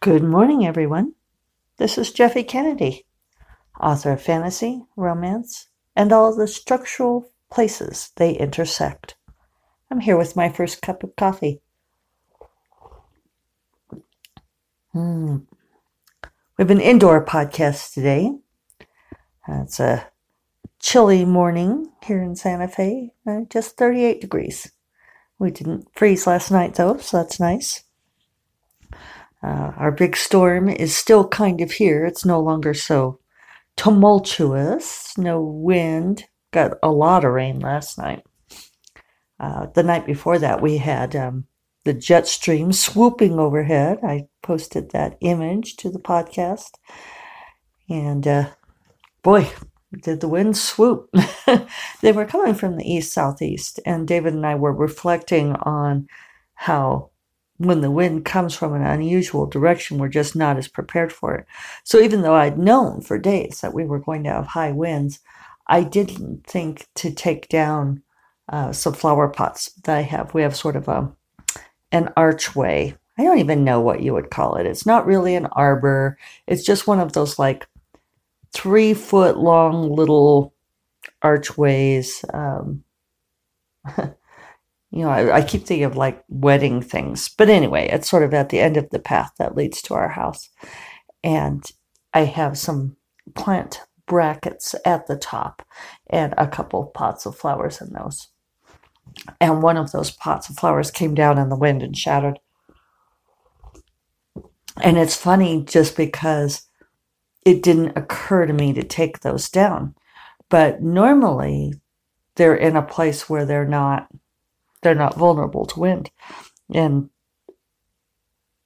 Good morning, everyone. This is Jeffe Kennedy, author of fantasy, romance, and all the structural places they intersect. I'm here with my first cup of coffee. Hmm. We have an indoor podcast today. Uh, it's a chilly morning here in Santa Fe, uh, just 38 degrees. We didn't freeze last night though, so that's nice. Uh, our big storm is still kind of here. It's no longer so tumultuous. No wind. Got a lot of rain last night. Uh, the night before that, we had um, the jet stream swooping overhead. I posted that image to the podcast. And uh, boy, did the wind swoop. they were coming from the east southeast. And David and I were reflecting on how when the wind comes from an unusual direction, we're just not as prepared for it. So even though I'd known for days that we were going to have high winds, I didn't think to take down uh, some flower pots that I have. We have sort of a an archway. I don't even know what you would call it. It's not really an arbor. It's just one of those like three foot long little archways. Um, you know, I, I, keep thinking of like wedding things. But anyway, it's sort of at the end of the path that leads to our house. And I have some plant brackets at the top and a couple pots of flowers in those. And one of those pots of flowers came down in the wind and shattered. And it's funny just because it didn't occur to me to take those down. But normally they're in a place where they're not they're not vulnerable to wind. And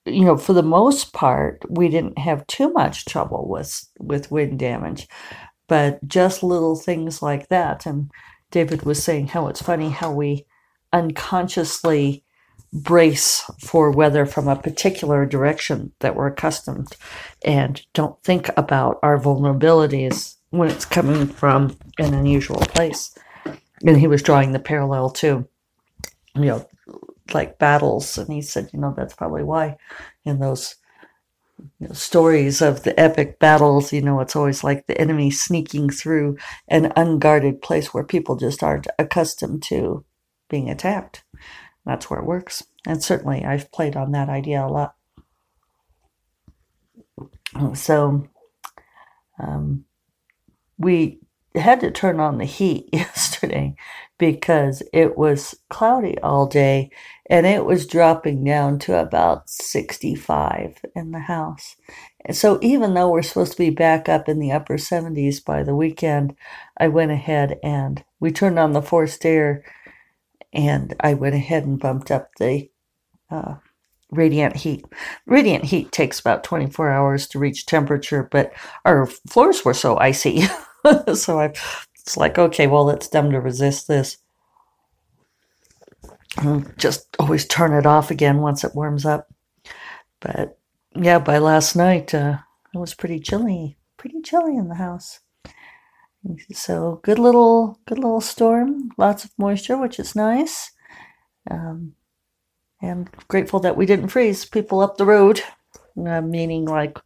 you know, for the most part, we didn't have too much trouble with with wind damage, but just little things like that. And David was saying how it's funny how we unconsciously brace for weather from a particular direction that we're accustomed and don't think about our vulnerabilities when it's coming from an unusual place. And he was drawing the parallel too you know, like battles. And he said, you know, that's probably why in those you know, stories of the epic battles, you know, it's always like the enemy sneaking through an unguarded place where people just aren't accustomed to being attacked. That's where it works. And certainly I've played on that idea a lot. So um, we had to turn on the heat yesterday because it was cloudy all day and it was dropping down to about 65 in the house. So even though we're supposed to be back up in the upper 70s by the weekend, I went ahead and we turned on the forced air and I went ahead and bumped up the uh, radiant heat. Radiant heat takes about 24 hours to reach temperature, but our floors were so icy. so I it's like, okay, well, it's dumb to resist this. just always turn it off again once it warms up. But yeah, by last night, uh, it was pretty chilly, pretty chilly in the house. So good little, good little storm. Lots of moisture, which is nice. Um, and grateful that we didn't freeze people up the road, uh, meaning like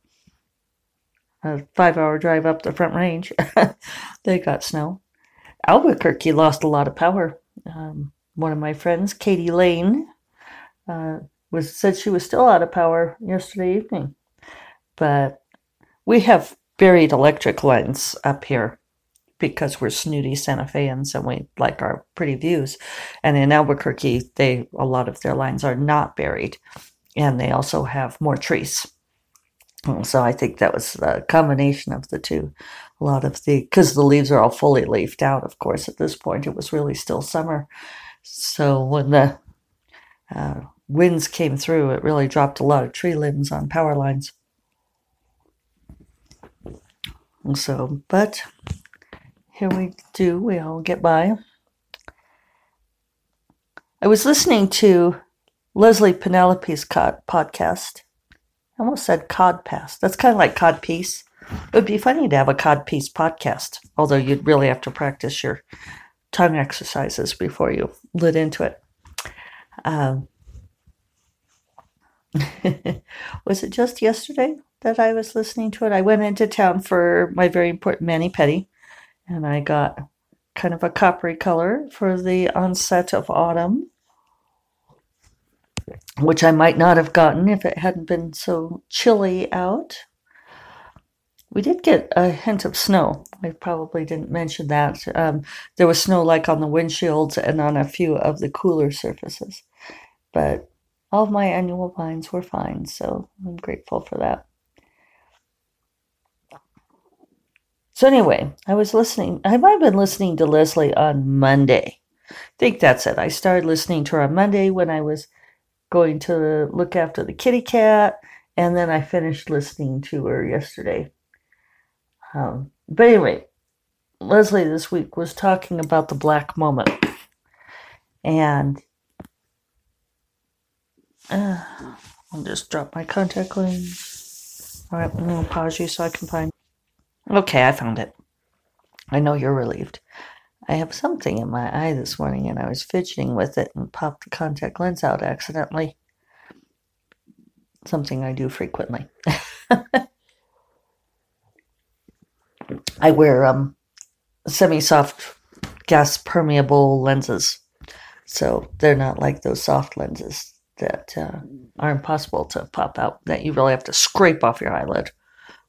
a five hour drive up the front range. they got snow. Albuquerque lost a lot of power. Um, one of my friends, Katie Lane, uh, was said she was still out of power yesterday evening. But we have buried electric lines up here because we're snooty Santa Feans and we like our pretty views. And in Albuquerque, they a lot of their lines are not buried, and they also have more trees. So I think that was a combination of the two. A lot of the, because the leaves are all fully leafed out, of course, at this point. It was really still summer. So when the uh, winds came through, it really dropped a lot of tree limbs on power lines. So, but here we do, we all get by. I was listening to Leslye Penelope's podcast I almost said codpast. That's kind of like cod codpiece. It would be funny to have a cod codpiece podcast, although you'd really have to practice your tongue exercises before you lit into it. Um, was it just yesterday that I was listening to it? I went into town for my very important mani pedi, and I got kind of a coppery color for the onset of autumn, which I might not have gotten if it hadn't been so chilly out. We did get a hint of snow. I probably didn't mention that. Um, there was snow like on the windshields and on a few of the cooler surfaces. But all of my annual vines were fine, so I'm grateful for that. So, anyway, I was listening. I might have been listening to Leslye on Monday. I think that's it. I started listening to her on Monday when I was going to look after the kitty cat, and then I finished listening to her yesterday. Um, but anyway, Leslye this week was talking about the black moment. And uh, I'll just drop my contact lens. All right, I'm to pause you so I can find. Okay, I found it. I know you're relieved. I have something in my eye this morning and I was fidgeting with it and popped the contact lens out accidentally. Something I do frequently. I wear um, semi soft gas permeable lenses. So they're not like those soft lenses that uh, are impossible to pop out, that you really have to scrape off your eyelid.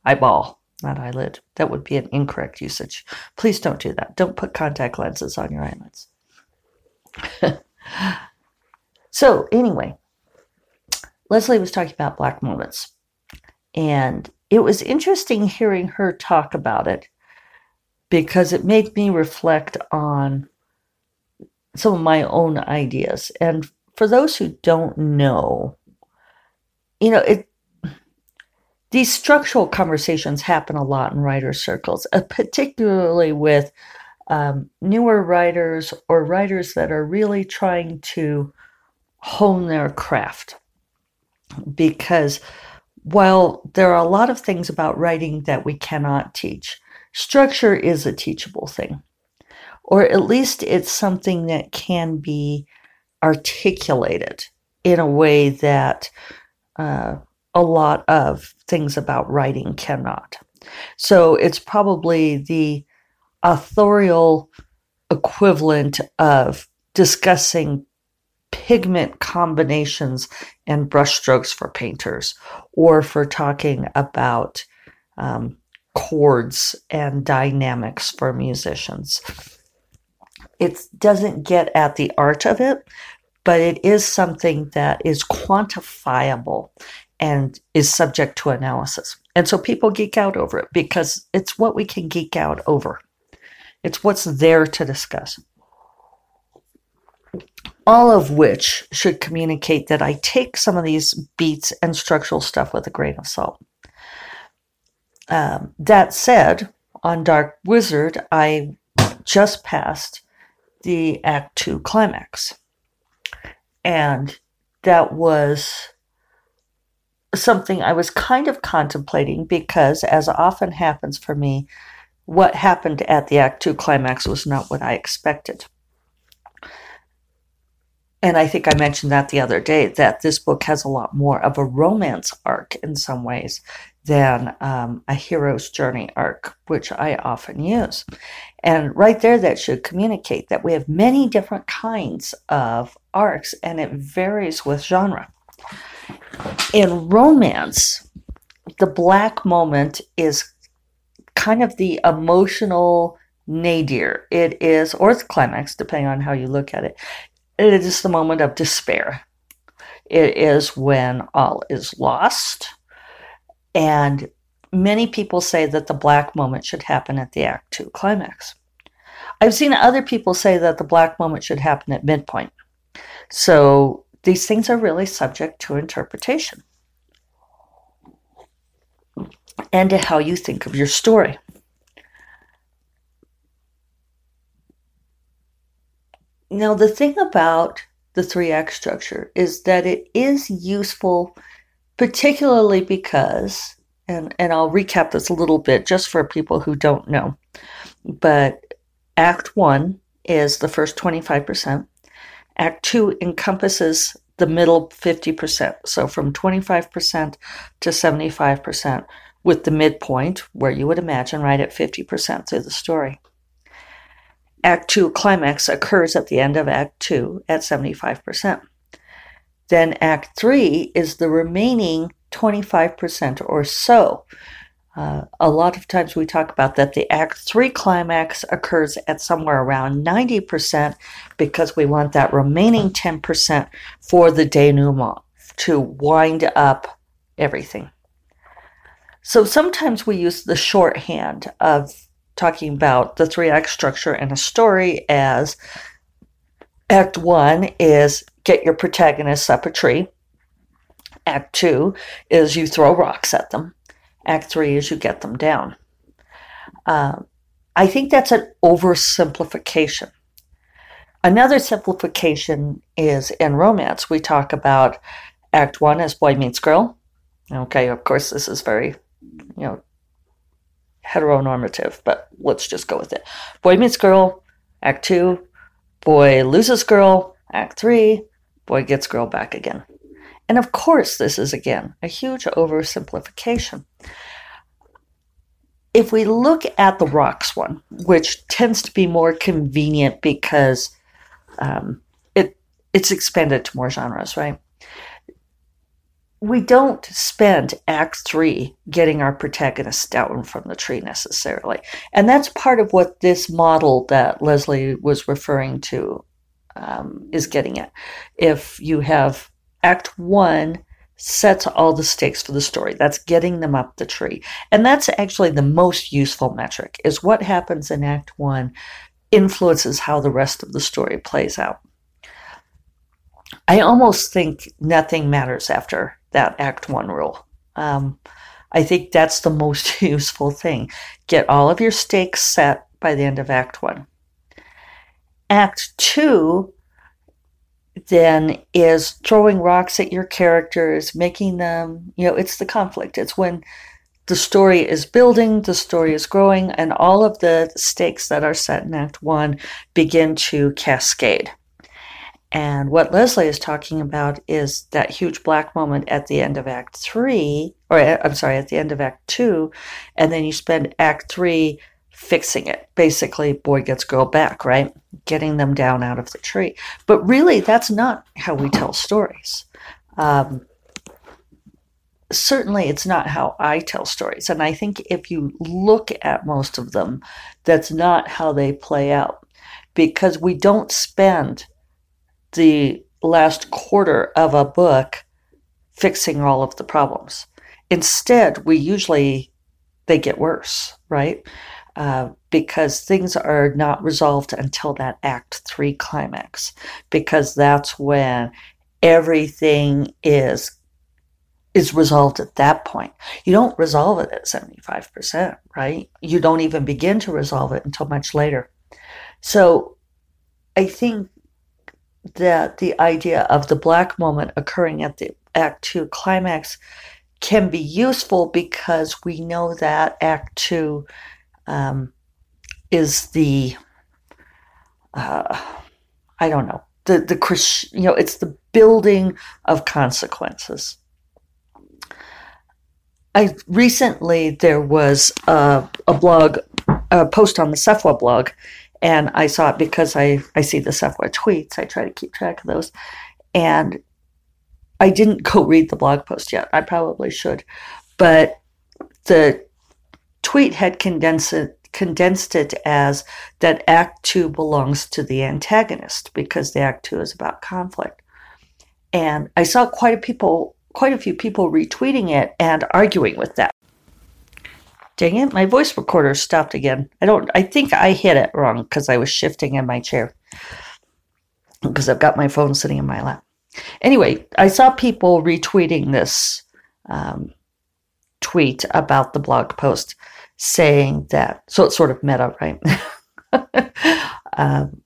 Eyeball, not eyelid. That would be an incorrect usage. Please don't do that. Don't put contact lenses on your eyelids. so, anyway, Leslye was talking about black moments. And it was interesting hearing her talk about it because it made me reflect on some of my own ideas. And for those who don't know, you know, it these structural conversations happen a lot in writer circles, uh, particularly with um, newer writers or writers that are really trying to hone their craft. Because while there are a lot of things about writing that we cannot teach, structure is a teachable thing, or at least it's something that can be articulated in a way that uh, a lot of things about writing cannot. So it's probably the authorial equivalent of discussing pigment combinations and brushstrokes for painters, or for talking about um, chords and dynamics for musicians. It doesn't get at the art of it, but it is something that is quantifiable and is subject to analysis. And so people geek out over it because it's what we can geek out over. It's what's there to discuss all of which should communicate that I take some of these beats and structural stuff with a grain of salt. Um, that said, on Dark Wizard, I just passed the Act Two climax. And that was something I was kind of contemplating because, as often happens for me, what happened at the Act Two climax was not what I expected and I think I mentioned that the other day that this book has a lot more of a romance arc in some ways than um, a hero's journey arc, which I often use. And right there, that should communicate that we have many different kinds of arcs and it varies with genre. In romance, the black moment is kind of the emotional nadir. It is, or the climax, depending on how you look at it. It is the moment of despair. It is when all is lost. And many people say that the black moment should happen at the Act Two climax. I've seen other people say that the black moment should happen at midpoint. So these things are really subject to interpretation and to how you think of your story. Now, the thing about the three act structure is that it is useful, particularly because, and, and I'll recap this a little bit just for people who don't know, but Act One is the first 25%. Act Two encompasses the middle 50%. So from 25% to 75%, with the midpoint, where you would imagine, right at 50% through the story. Act 2 climax occurs at the end of Act 2 at 75%. Then Act 3 is the remaining 25% or so. Uh, a lot of times we talk about that the Act 3 climax occurs at somewhere around 90% because we want that remaining 10% for the denouement to wind up everything. So sometimes we use the shorthand of talking about the three act structure in a story as Act 1 is get your protagonists up a tree. Act 2 is you throw rocks at them. Act three is you get them down. Uh, I think that's an oversimplification. Another simplification is in romance, we talk about Act one as boy meets girl. Okay, of course, this is very, you know, heteronormative, but let's just go with it. Boy meets girl, Act two, boy loses girl, Act three, boy gets girl back again. And of course, this is again a huge oversimplification. If we look at the rocks one, which tends to be more convenient because um, it it's expanded to more genres, right? We don't spend Act Three getting our protagonist down from the tree necessarily, and that's part of what this model that Leslye was referring to um, is getting at. If you have Act One sets all the stakes for the story. That's getting them up the tree. And that's actually the most useful metric is what happens in Act One influences how the rest of the story plays out. I almost think nothing matters after that Act One rule. Um, I think that's the most useful thing. Get all of your stakes set by the end of Act One. Act Two then is throwing rocks at your characters, making them, you know, it's the conflict. It's when the story is building, the story is growing, and all of the stakes that are set in Act One begin to cascade. And what Leslye is talking about is that huge black moment at the end of Act Three, or I'm sorry, at the end of Act Two, and then you spend Act Three fixing it. Basically, boy gets girl back, right? Getting them down out of the tree. But really, that's not how we tell stories. Um, certainly, it's not how I tell stories. And I think if you look at most of them, that's not how they play out because we don't spend the last quarter of a book fixing all of the problems. Instead, we usually they get worse, right? Uh, because things are not resolved until that Act Three climax, because that's when everything is is resolved at that point. You don't resolve it at 75%, right? You don't even begin to resolve it until much later. So I think that the idea of the black moment occurring at the Act Two climax can be useful because we know that Act Two um, is the uh, I don't know the the Chris you know it's the building of consequences. I recently there was a, a blog, a post on the SFWA blog, and I saw it because I I see the SFWA tweets. I try to keep track of those, and I didn't go read the blog post yet. I probably should, but the tweet had condensed it, condensed it as that Act Two belongs to the antagonist because the Act Two is about conflict. And I saw quite a people, quite a few people retweeting it and arguing with that. Dang it, my voice recorder stopped again. I don't I think I hit it wrong because I was shifting in my chair. Because I've got my phone sitting in my lap. Anyway, I saw people retweeting this um, tweet about the blog post saying that. So it's sort of meta, right? um,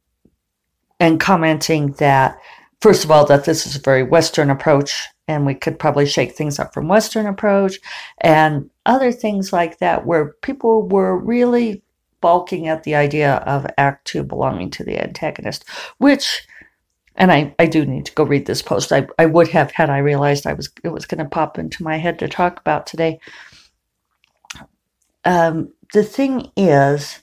and commenting that, first of all, that this is a very Western approach and we could probably shake things up from Western approach and other things like that, where people were really balking at the idea of Act Two belonging to the antagonist, which and I, I do need to go read this post. I, I would have had I realized I was it was going to pop into my head to talk about today. Um, the thing is,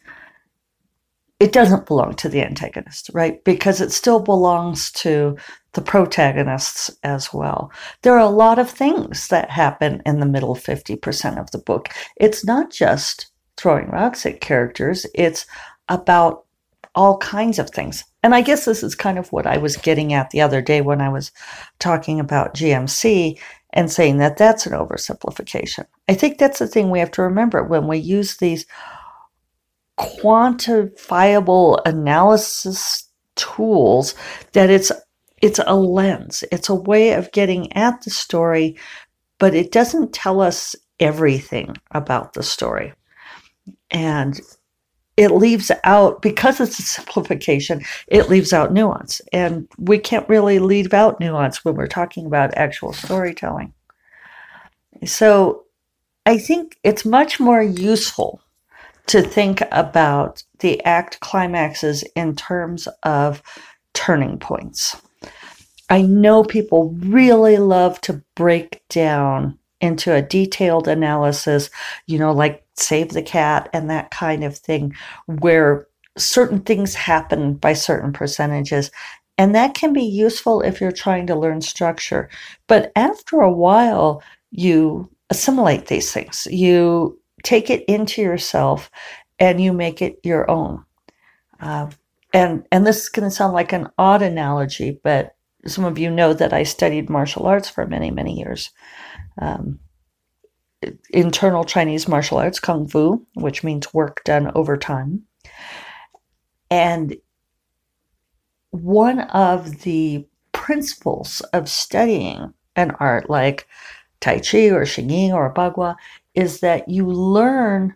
it doesn't belong to the antagonist, right? Because it still belongs to the protagonists as well. There are a lot of things that happen in the middle 50% of the book. It's not just throwing rocks at characters, it's about all kinds of things. And I guess this is kind of what I was getting at the other day when I was talking about GMC and saying that that's an oversimplification. I think that's the thing we have to remember when we use these quantifiable analysis tools that it's it's a lens. It's a way of getting at the story, but it doesn't tell us everything about the story. And it leaves out because it's a simplification it leaves out nuance. And we can't really leave out nuance when we're talking about actual storytelling. So i think it's much more useful to think about the act climaxes in terms of turning points. I know people really love to break down into a detailed analysis you know like save the cat and that kind of thing, where certain things happen by certain percentages. And that can be useful if you're trying to learn structure. But after a while, you assimilate these things. You take it into yourself and you make it your own. Uh, and and this is going to sound like an odd analogy, but some of you know that I studied martial arts for many many years. Um, internal Chinese martial arts, Kung Fu, which means work done over time. And one of the principles of studying an art like Tai Chi or Xingyi or Bagua is that you learn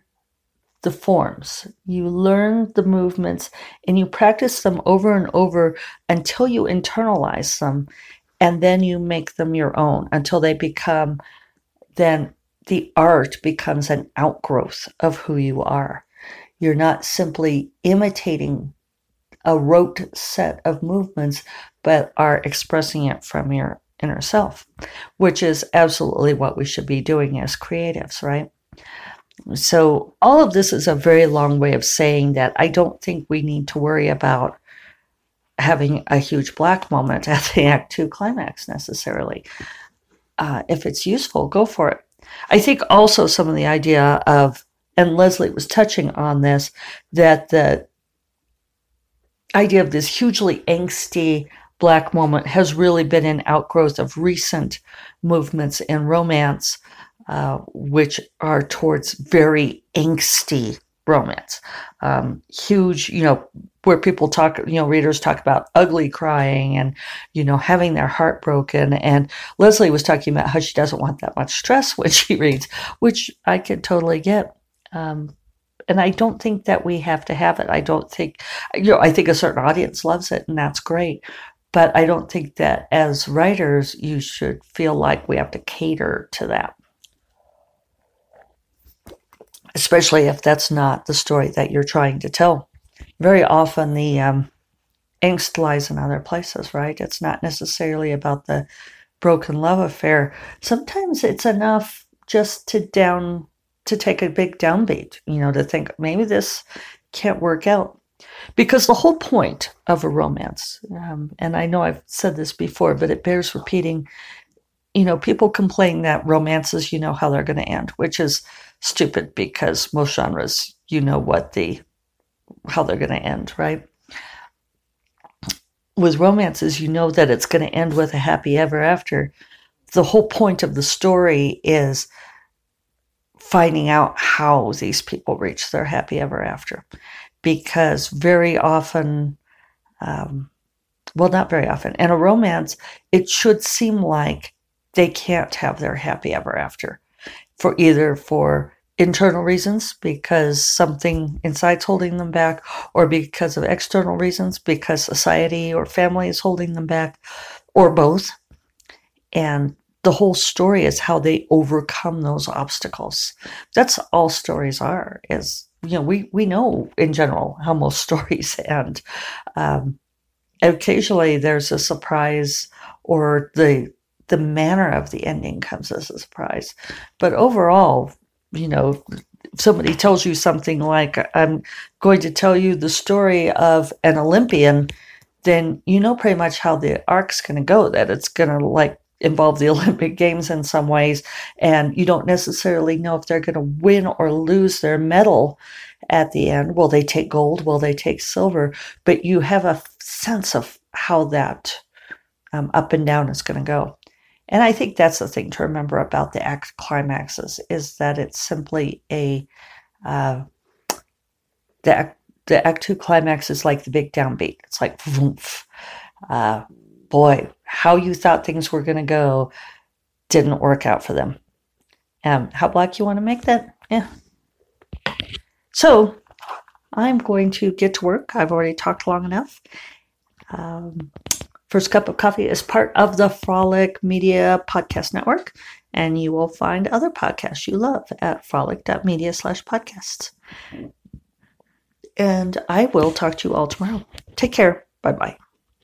the forms, you learn the movements, and you practice them over and over until you internalize them, and then you make them your own until they become then the art becomes an outgrowth of who you are. You're not simply imitating a rote set of movements, but are expressing it from your inner self, which is absolutely what we should be doing as creatives, right? So, all of this is a very long way of saying that I don't think we need to worry about having a huge black moment at the Act Two climax necessarily. Uh, if it's useful, go for it. I think also some of the idea of, and Leslye was touching on this, that the idea of this hugely angsty black moment has really been an outgrowth of recent movements in romance, uh, which are towards very angsty romance. Um, huge, you know, where people talk, you know, readers talk about ugly crying and, you know, having their heart broken. And Leslye was talking about how she doesn't want that much stress when she reads, which I can totally get. Um, and I don't think that we have to have it. I don't think, you know, I think a certain audience loves it and that's great. But I don't think that as writers, you should feel like we have to cater to that especially if that's not the story that you're trying to tell. Very often, the um, angst lies in other places, right? It's not necessarily about the broken love affair. Sometimes it's enough just to down to take a big downbeat, you know, to think maybe this can't work out. Because the whole point of a romance, um, and I know I've said this before, but it bears repeating, you know, people complain that romances, you know how they're going to end, which is stupid because most genres, you know what the how they're going to end, right? With romances, you know that it's going to end with a happy ever after. The whole point of the story is finding out how these people reach their happy ever after. Because very often, um, well, not very often, in a romance, it should seem like they can't have their happy ever after for either for internal reasons because something inside's holding them back or because of external reasons because society or family is holding them back or both. And the whole story is how they overcome those obstacles. That's all stories are is you know we we know in general how most stories end. Um, occasionally there's a surprise or the the manner of the ending comes as a surprise. But overall, you know, if somebody tells you something like, I'm going to tell you the story of an Olympian, then you know pretty much how the arc's going to go, that it's going to like involve the Olympic Games in some ways. And you don't necessarily know if they're going to win or lose their medal at the end. Will they take gold? Will they take silver? But you have a sense of how that um, up and down is going to go. And I think that's the thing to remember about the act climaxes is that it's simply a uh, the act, the act two climax is like the big downbeat. It's like, uh, boy, how you thought things were going to go didn't work out for them. Um, how black you want to make that? Yeah. So I'm going to get to work. I've already talked long enough. Um, First Cup of Coffee is part of the Frolic Media Podcast Network, and you will find other podcasts you love at frolic.media slash podcasts. And I will talk to you all tomorrow. Take care. Bye bye.